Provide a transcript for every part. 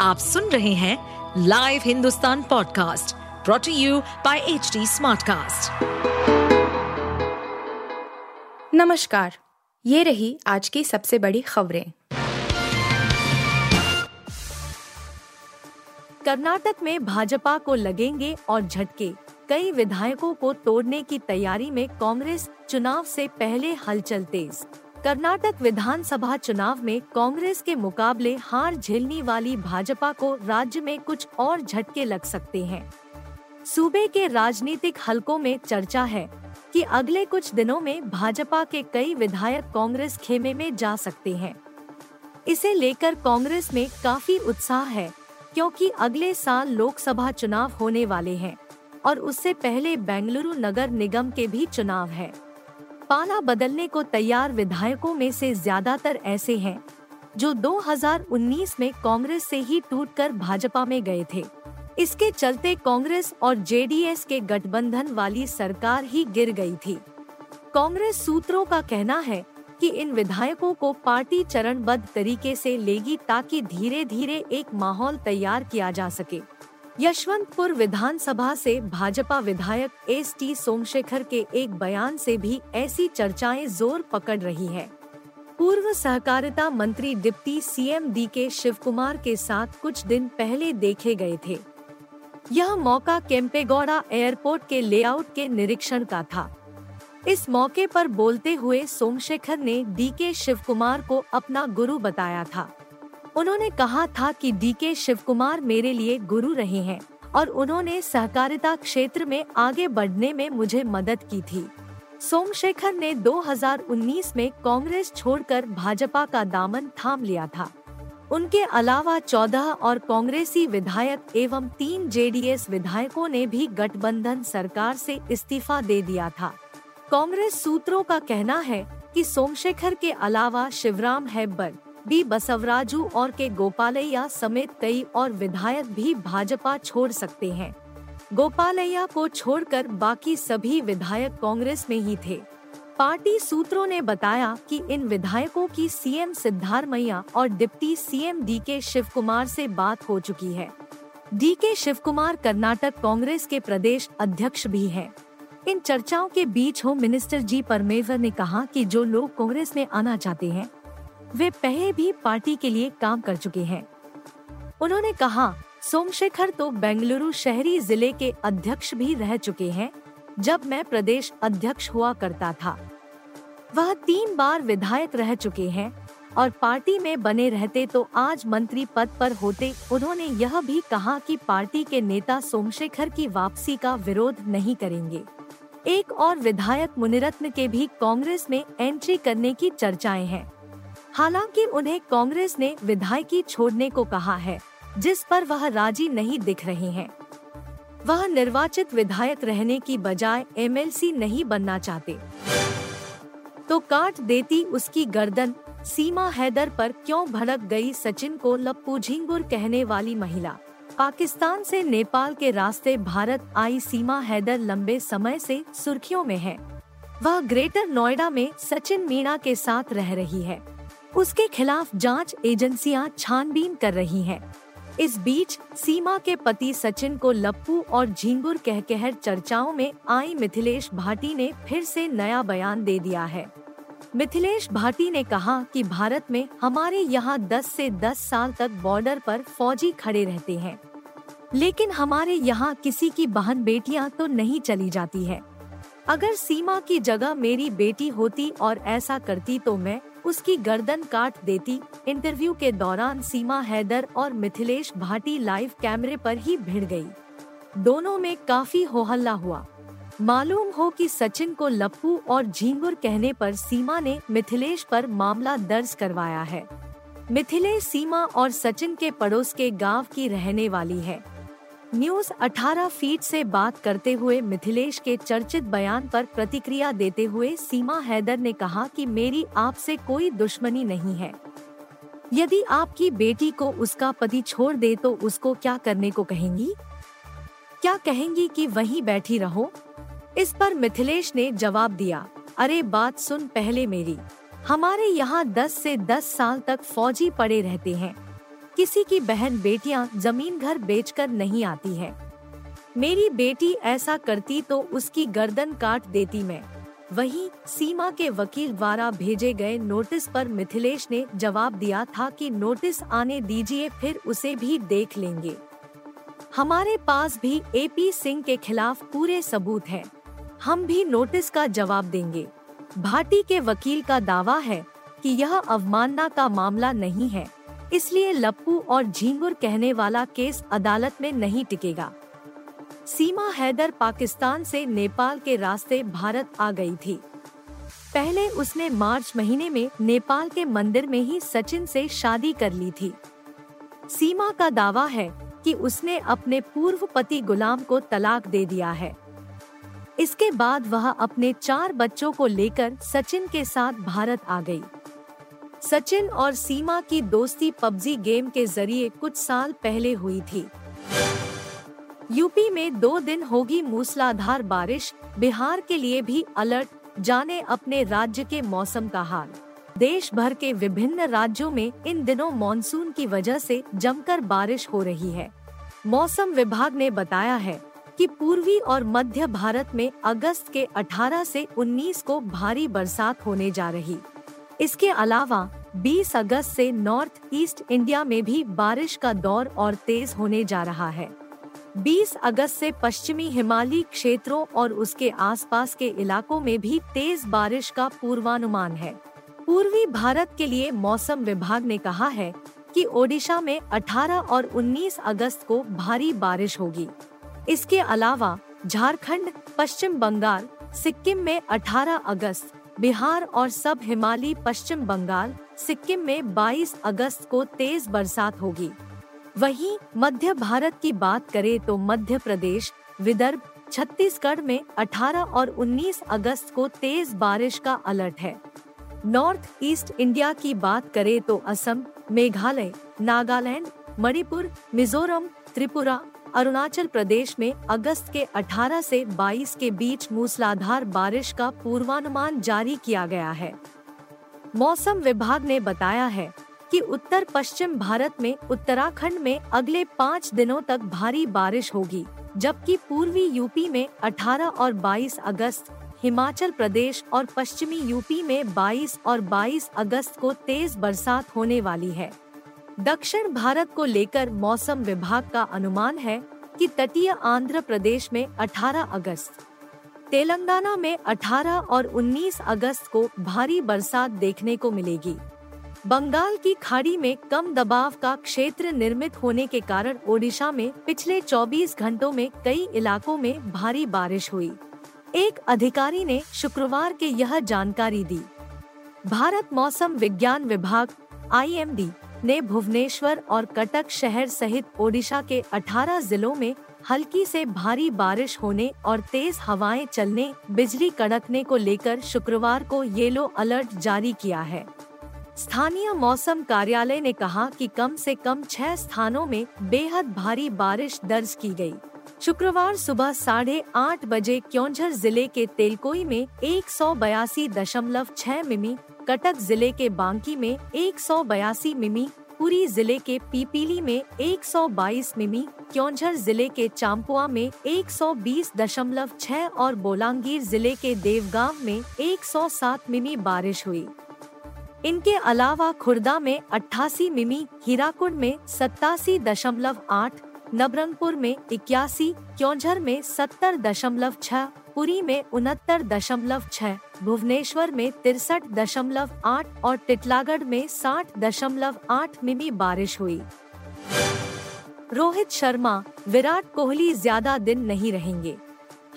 आप सुन रहे हैं live Hindustan podcast brought to you by H Smartcast. नमस्कार, ये रही आज की सबसे बड़ी खबरें। कर्नाटक में भाजपा को लगेंगे और झटके। कई विधायकों को तोड़ने की तैयारी में कांग्रेस चुनाव से पहले हलचल तेज। कर्नाटक विधानसभा चुनाव में कांग्रेस के मुकाबले हार झेलने वाली भाजपा को राज्य में कुछ और झटके लग सकते हैं। सूबे के राजनीतिक हलकों में चर्चा है कि अगले कुछ दिनों में भाजपा के कई विधायक कांग्रेस खेमे में जा सकते हैं। इसे लेकर कांग्रेस में काफ़ी उत्साह है, क्योंकि अगले साल लोकसभा चुनाव होने वाले हैं, और उससे पहले बेंगलुरु नगर निगम के भी चुनाव है। पाला बदलने को तैयार विधायकों में से ज़्यादातर ऐसे हैं, जो 2019 में कांग्रेस से ही टूटकर भाजपा में गए थे। इसके चलते कांग्रेस और जेडीएस के गठबंधन वाली सरकार ही गिर गई थी। कांग्रेस सूत्रों का कहना है कि इन विधायकों को पार्टी चरणबद्ध तरीके से लेगी ताकि धीरे धीरे एक माहौल तैयार किया जा सके। यशवंतपुर विधानसभा से भाजपा विधायक एस टी सोमशेखर के एक बयान से भी ऐसी चर्चाएँ ज़ोर पकड़ रही है। पूर्व सहकारिता मंत्री डिप्टी सीएम डी के शिव कुमार के साथ कुछ दिन पहले देखे गए थे। यह मौका केम्पेगौड़ा एयरपोर्ट के लेआउट के निरीक्षण का था। इस मौके पर बोलते हुए सोमशेखर ने डी के शिव कुमार को अपना गुरु बताया था। उन्होंने कहा था कि डी के शिव कुमार मेरे लिए गुरु रहे हैं और उन्होंने सहकारिता क्षेत्र में आगे बढ़ने में मुझे मदद की थी। सोमशेखर ने 2019 में कांग्रेस छोड़कर भाजपा का दामन थाम लिया था। उनके अलावा 14 और कांग्रेसी विधायक एवं तीन जेडीएस विधायकों ने भी गठबंधन सरकार से इस्तीफा दे दिया था। कांग्रेस सूत्रों का कहना है कि सोमशेखर के अलावा शिवराम हेब्बर बी बसवराजू और के गोपालैया समेत कई और विधायक भी भाजपा छोड़ सकते हैं। गोपालैया को छोड़कर बाकी सभी विधायक कांग्रेस में ही थे। पार्टी सूत्रों ने बताया कि इन विधायकों की सीएम सिद्धारमैया और डिप्टी सीएम डी के शिव कुमार से बात हो चुकी है। डी के शिव कुमार कर्नाटक कांग्रेस के प्रदेश अध्यक्ष भी हैं। इन चर्चाओं के बीच होम मिनिस्टर जी परमेश्वर ने कहा कि जो लोग कांग्रेस में आना चाहते हैं वे पहले भी पार्टी के लिए काम कर चुके हैं। उन्होंने कहा, सोमशेखर तो बेंगलुरु शहरी ज़िले के अध्यक्ष भी रह चुके हैं, जब मैं प्रदेश अध्यक्ष हुआ करता था। वह तीन बार विधायक रह चुके हैं और पार्टी में बने रहते तो आज मंत्री पद पर होते उन्होंने यह भी कहा कि पार्टी के नेता सोमशेखर की वापसी का विरोध नहीं करेंगे। एक और विधायक मुनिरत्न के भी कांग्रेस में एंट्री करने की चर्चाएँ हैं। हालाँकि उन्हें कांग्रेस ने विधायकी छोड़ने को कहा है, जिस पर वह राज़ी नहीं दिख रहे हैं। वह निर्वाचित विधायक रहने की बजाय एमएलसी नहीं बनना चाहते। तो काट देती उसकी गर्दन, सीमा हैदर पर क्यों भड़क गई सचिन को लप्पू झिंगुर कहने वाली महिला? पाकिस्तान से नेपाल के रास्ते भारत आई सीमा हैदर लंबे समय से सुर्खियों में है। वह ग्रेटर नोएडा में सचिन मीणा के साथ रह रही है। उसके खिलाफ जाँच एजेंसियाँ छानबीन कर रही हैं। इस बीच सीमा के पति सचिन को लप्पू और झिंगुर कह कहर चर्चाओं में आई मिथिलेश भाटी ने फिर से नया बयान दे दिया है। मिथिलेश भाटी ने कहा कि भारत में हमारे यहाँ 10 से 10 साल तक बॉर्डर पर फौजी खड़े रहते हैं। लेकिन हमारे यहाँ किसी की बहन बेटियाँ तो नहीं चली जाती है। अगर सीमा की जगह मेरी बेटी होती और ऐसा करती तो मैं उसकी गर्दन काट देती। इंटरव्यू के दौरान सीमा हैदर और मिथिलेश भाटी लाइव कैमरे पर ही भिड़ गई। दोनों में काफ़ी हो हल्ला हुआ। मालूम हो कि सचिन को लप्पू और झींगुर कहने पर सीमा ने मिथिलेश पर मामला दर्ज करवाया है। मिथिलेश, सीमा और सचिन के पड़ोस के गाँव की रहने वाली है। न्यूज़ 18 फीट से बात करते हुए मिथिलेश के चर्चित बयान पर प्रतिक्रिया देते हुए सीमा हैदर ने कहा कि मेरी आपसे कोई दुश्मनी नहीं है। यदि आपकी बेटी को उसका पति छोड़ दे तो उसको क्या करने को कहेंगी? क्या कहेंगी कि वहीं बैठी रहो? इस पर मिथिलेश ने जवाब दिया, अरे, बात सुन पहले मेरी। हमारे यहाँ 10 से 10 साल तक फौजी पड़े रहते हैं। किसी की बहन बेटियाँ ज़मीन घर बेचकर नहीं आती है। मेरी बेटी ऐसा करती तो उसकी गर्दन काट देती मैं। वहीं सीमा के वकील द्वारा भेजे गए नोटिस पर मिथिलेश ने जवाब दिया था कि नोटिस आने दीजिए, फिर उसे भी देख लेंगे। हमारे पास भी एपी सिंह के खिलाफ पूरे सबूत हैं। हम भी नोटिस का जवाब देंगे। भाटी के वकील का दावा है कि यह अवमानना का मामला नहीं है। इसलिए लप्पू और झींगुर कहने वाला केस अदालत में नहीं टिकेगा। सीमा हैदर पाकिस्तान से नेपाल के रास्ते भारत आ गई थी। पहले उसने मार्च महीने में नेपाल के मंदिर में ही सचिन से शादी कर ली थी। सीमा का दावा है कि उसने अपने पूर्व पति गुलाम को तलाक दे दिया है। इसके बाद वह अपने चार बच्चों को लेकर सचिन के साथ भारत आ गई। सचिन और सीमा की दोस्ती पबजी गेम के ज़रिए कुछ साल पहले हुई थी। यूपी में दो दिन होगी मूसलाधार बारिश, बिहार के लिए भी अलर्ट, जाने अपने राज्य के मौसम का हाल। देश भर के विभिन्न राज्यों में इन दिनों मानसून की वजह से जमकर बारिश हो रही है। मौसम विभाग ने बताया है कि पूर्वी और मध्य भारत में अगस्त के 18 से 19 को भारी बरसात होने जा रही। इसके अलावा 20 अगस्त से नॉर्थ ईस्ट इंडिया में भी बारिश का दौर और तेज होने जा रहा है। 20 अगस्त से पश्चिमी हिमालयी क्षेत्रों और उसके आसपास के इलाकों में भी तेज बारिश का पूर्वानुमान है। पूर्वी भारत के लिए मौसम विभाग ने कहा है कि ओडिशा में 18 और 19 अगस्त को भारी बारिश होगी। इसके अलावा झारखंड, पश्चिम बंगाल सिक्किम में 18 अगस्त बिहार और सब हिमालयी पश्चिम बंगाल, सिक्किम में 22 अगस्त को तेज बरसात होगी। वहीं मध्य भारत की बात करें तो मध्य प्रदेश, विदर्भ, छत्तीसगढ़ में 18 और 19 अगस्त को तेज बारिश का अलर्ट है। नॉर्थ ईस्ट इंडिया की बात करें तो असम, मेघालय, नागालैंड, मणिपुर, मिजोरम, त्रिपुरा अरुणाचल प्रदेश में अगस्त के 18 से 22 के बीच मूसलाधार बारिश का पूर्वानुमान जारी किया गया है। मौसम विभाग ने बताया है कि उत्तर पश्चिम भारत में उत्तराखंड में अगले पाँच दिनों तक भारी बारिश होगी, जबकि पूर्वी यूपी में 18 और 22 अगस्त, हिमाचल प्रदेश और पश्चिमी यूपी में 22 और 22 अगस्त को तेज बरसात होने वाली है। दक्षिण भारत को लेकर मौसम विभाग का अनुमान है कि तटीय आंध्र प्रदेश में 18 अगस्त, तेलंगाना में 18 और 19 अगस्त को भारी बरसात देखने को मिलेगी। बंगाल की खाड़ी में कम दबाव का क्षेत्र निर्मित होने के कारण ओडिशा में पिछले 24 घंटों में कई इलाकों में भारी बारिश हुई। एक अधिकारी ने शुक्रवार के यह जानकारी दी। भारत मौसम विज्ञान विभाग, आईएमडी ने भुवनेश्वर और कटक शहर सहित ओडिशा के 18 जिलों में हल्की से भारी बारिश होने और तेज हवाएँ चलने, बिजली कड़कने को लेकर शुक्रवार को येलो अलर्ट जारी किया है स्थानीय मौसम कार्यालय ने कहा कि कम से कम छह स्थानों में बेहद भारी बारिश दर्ज की गई। शुक्रवार सुबह साढ़े आठ बजे क्योंझर ज़िले के तेलकोई में एक सौ बयासी दशमलव छह मिमी, कटक ज़िले के बांकी में एक सौ बयासी मिमी, पुरी ज़िले के पीपीली में 122 मिमी, क्योंझर ज़िले के चांपुआ में 120 दशमलव छह और बोलांगीर ज़िले के देवगांव में 107 मिमी बारिश हुई। इनके अलावा खुर्दा में 88 मिमी, हीराकुड में सत्तासी दशमलव आठ नबरंगपुर में इक्यासी, क्योंझर में सत्तर दशमलव छह, पुरी में उनहत्तर दशमलव छह, भुवनेश्वर में तिरसठ दशमलव आठ और टिटलागढ़ में साठ दशमलव आठ मिमी बारिश हुई। रोहित शर्मा, विराट कोहली ज़्यादा दिन नहीं रहेंगे।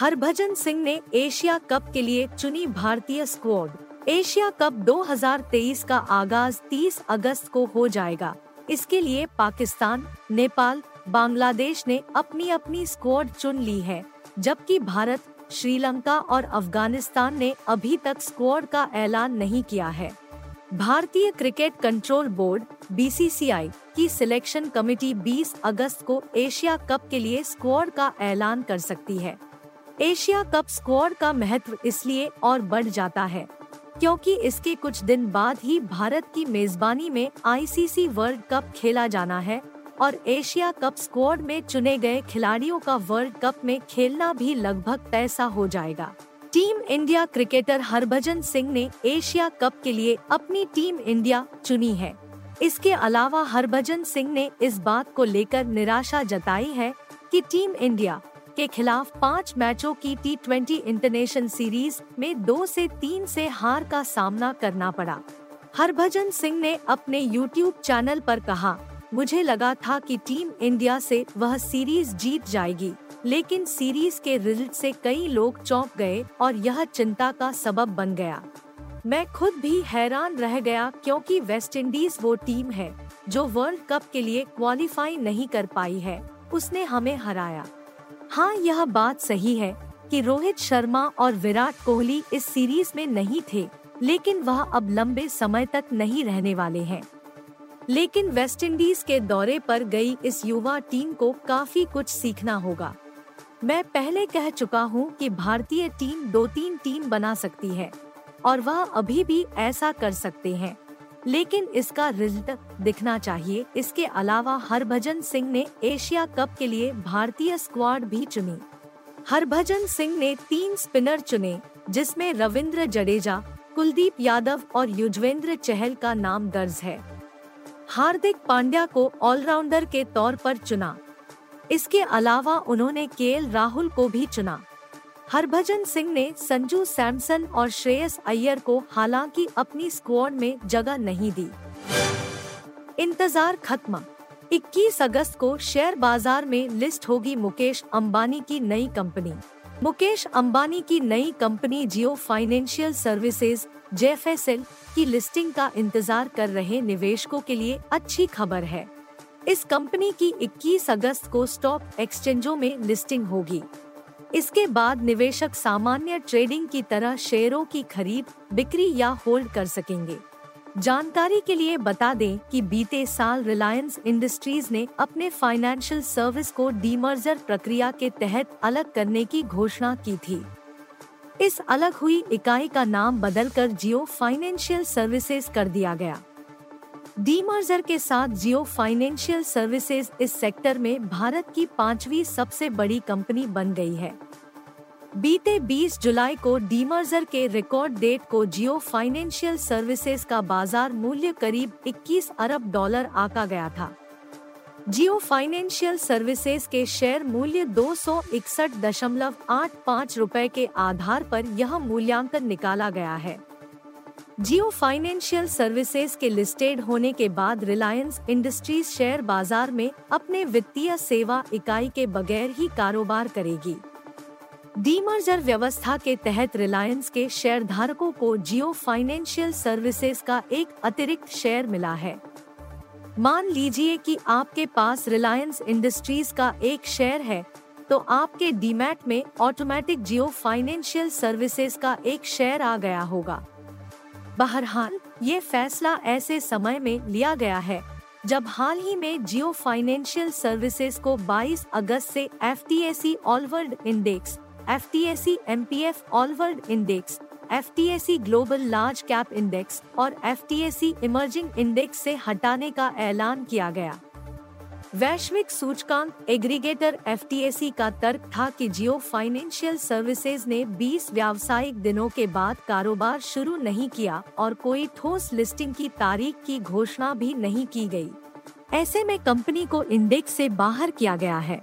हरभजन सिंह ने एशिया कप के लिए चुनी भारतीय स्क्वाड। एशिया कप 2023 का आगाज़ 30 अगस्त को हो जाएगा। इसके लिए पाकिस्तान, नेपाल बांग्लादेश ने अपनी अपनी स्क्वाड चुन ली है, जबकि भारत, श्रीलंका और अफ़गानिस्तान ने अभी तक स्क्वाड का ऐलान नहीं किया है। भारतीय क्रिकेट कंट्रोल बोर्ड बीसीसीआई की सिलेक्शन कमेटी 20 अगस्त को एशिया कप के लिए स्क्वाड का ऐलान कर सकती है। एशिया कप स्क्वाड का महत्व इसलिए और बढ़ जाता है, क्योंकि इसके कुछ दिन बाद ही भारत की मेजबानी में आईसीसी वर्ल्ड कप खेला जाना है और एशिया कप स्क्वाड में चुने गए खिलाड़ियों का वर्ल्ड कप में खेलना भी लगभग तय सा हो जाएगा। Team India cricketer Harbhajan Singh ने एशिया कप के लिए अपनी टीम इंडिया चुनी है। इसके अलावा हरभजन सिंह ने इस बात को लेकर निराशा जताई है कि टीम इंडिया के खिलाफ पाँच मैचों की टी ट्वेंटी इंटरनेशनल सीरीज़ में दो से तीन से हार का सामना करना पड़ा। हरभजन सिंह ने अपने यूट्यूब चैनल पर कहा मुझे लगा था कि टीम इंडिया से वह सीरीज़ जीत जाएगी, लेकिन सीरीज़ के रिज़ल्ट से कई लोग चौंक गए और यह चिंता का सबब बन गया। मैं खुद भी हैरान रह गया क्योंकि वेस्ट इंडीज वो टीम है, जो वर्ल्ड कप के लिए क्वालिफाई नहीं कर पाई है, उसने हमें हराया। हाँ यह बात सही है कि रोहित शर्मा और विराट कोहली इस सीरीज़ में नहीं थे, लेकिन वह अब लंबे समय तक नहीं रहने वाले हैं। लेकिन वेस्टइंडीज के दौरे पर गई इस युवा टीम को काफ़ी कुछ सीखना होगा। मैं पहले कह चुका हूँ कि भारतीय टीम दो तीन टीम बना सकती है, और वह अभी भी ऐसा कर सकते हैं। लेकिन इसका रिज़ल्ट दिखना चाहिए। इसके अलावा हरभजन सिंह ने एशिया कप के लिए भारतीय स्क्वाड भी चुनी। हरभजन सिंह ने तीन स्पिनर चुने, जिसमें रविंद्र जडेजा, कुलदीप यादव और युजवेंद्र चहल का नाम दर्ज है। हार्दिक पांड्या को ऑलराउंडर के तौर पर चुना। इसके अलावा उन्होंने के राहुल को भी चुना। हरभजन सिंह ने संजू सैमसन और श्रेयस अय्यर को हालाँकि अपनी स्क्वाड में जगह नहीं दी। इंतज़ार खत्म। 21 अगस्त को शेयर बाज़ार में लिस्ट होगी मुकेश अंबानी की नई कंपनी। मुकेश अंबानी की नई company Jio financial services JFSL की लिस्टिंग का इंतज़ार कर रहे निवेशकों के लिए अच्छी खबर है। इस कंपनी की 21 अगस्त को स्टॉक एक्सचेंजों में लिस्टिंग होगी। इसके बाद निवेशक सामान्य ट्रेडिंग की तरह शेयरों की खरीद, बिक्री या होल्ड कर सकेंगे। जानकारी के लिए बता दें कि बीते साल रिलायंस इंडस्ट्रीज़ ने अपने फाइनेंशियल सर्विस को डीमर्जर प्रक्रिया के तहत अलग करने की घोषणा की थी। इस अलग हुई इकाई का नाम बदलकर जियो फाइनेंशियल सर्विसेज़ कर दिया गया। डीमर्जर के साथ जियो फाइनेंशियल सर्विसेज़ इस सेक्टर में भारत की पांचवी सबसे बड़ी कंपनी बन गई है। बीते 20 जुलाई को डीमर्जर के रिकॉर्ड डेट को जियो फाइनेंशियल सर्विसेज़ का बाज़ार मूल्य करीब 21 अरब डॉलर आका गया था। जियो फाइनेंशियल सर्विसेज़ के शेयर मूल्य दो सौ के आधार पर यह मूल्यांकन निकाला गया है। जियो फाइनेंशियल सर्विसेज़ के लिस्टेड होने के बाद रिलायंस इंडस्ट्रीज़ शेयर बाज़ार में अपने वित्तीय सेवा इकाई के बगैर ही कारोबार करेगी। डीमर्जर व्यवस्था के तहत रिलायंस के शेयर धारकों को जियो फाइनेंशियल सर्विसेज़ का एक अतिरिक्त शेयर मिला है। मान लीजिए कि आपके पास रिलायंस इंडस्ट्रीज़ का एक शेयर है तो आपके डीमैट में ऑटोमेटिक जियो फाइनेंशियल सर्विसेज़ का एक शेयर आ गया होगा। बहरहाल, ये फैसला ऐसे समय में लिया गया है, जब हाल ही में जियो फाइनेंशियल सर्विसेज़ को 22 अगस्त से F T S E all index F T S E M P F all world index F T S E global large cap index और F T S E emerging index से हटाने का ऐलान किया गया वैश्विक सूचकांक aggregator F T S E का तर्क था कि जियो फाइनेंशियल सर्विसेज़ ने 20 व्यावसायिक दिनों के बाद कारोबार शुरू नहीं किया और कोई ठोस लिस्टिंग की तारीख की घोषणा भी नहीं की गई। ऐसे में कंपनी को इंडेक्स से बाहर किया गया है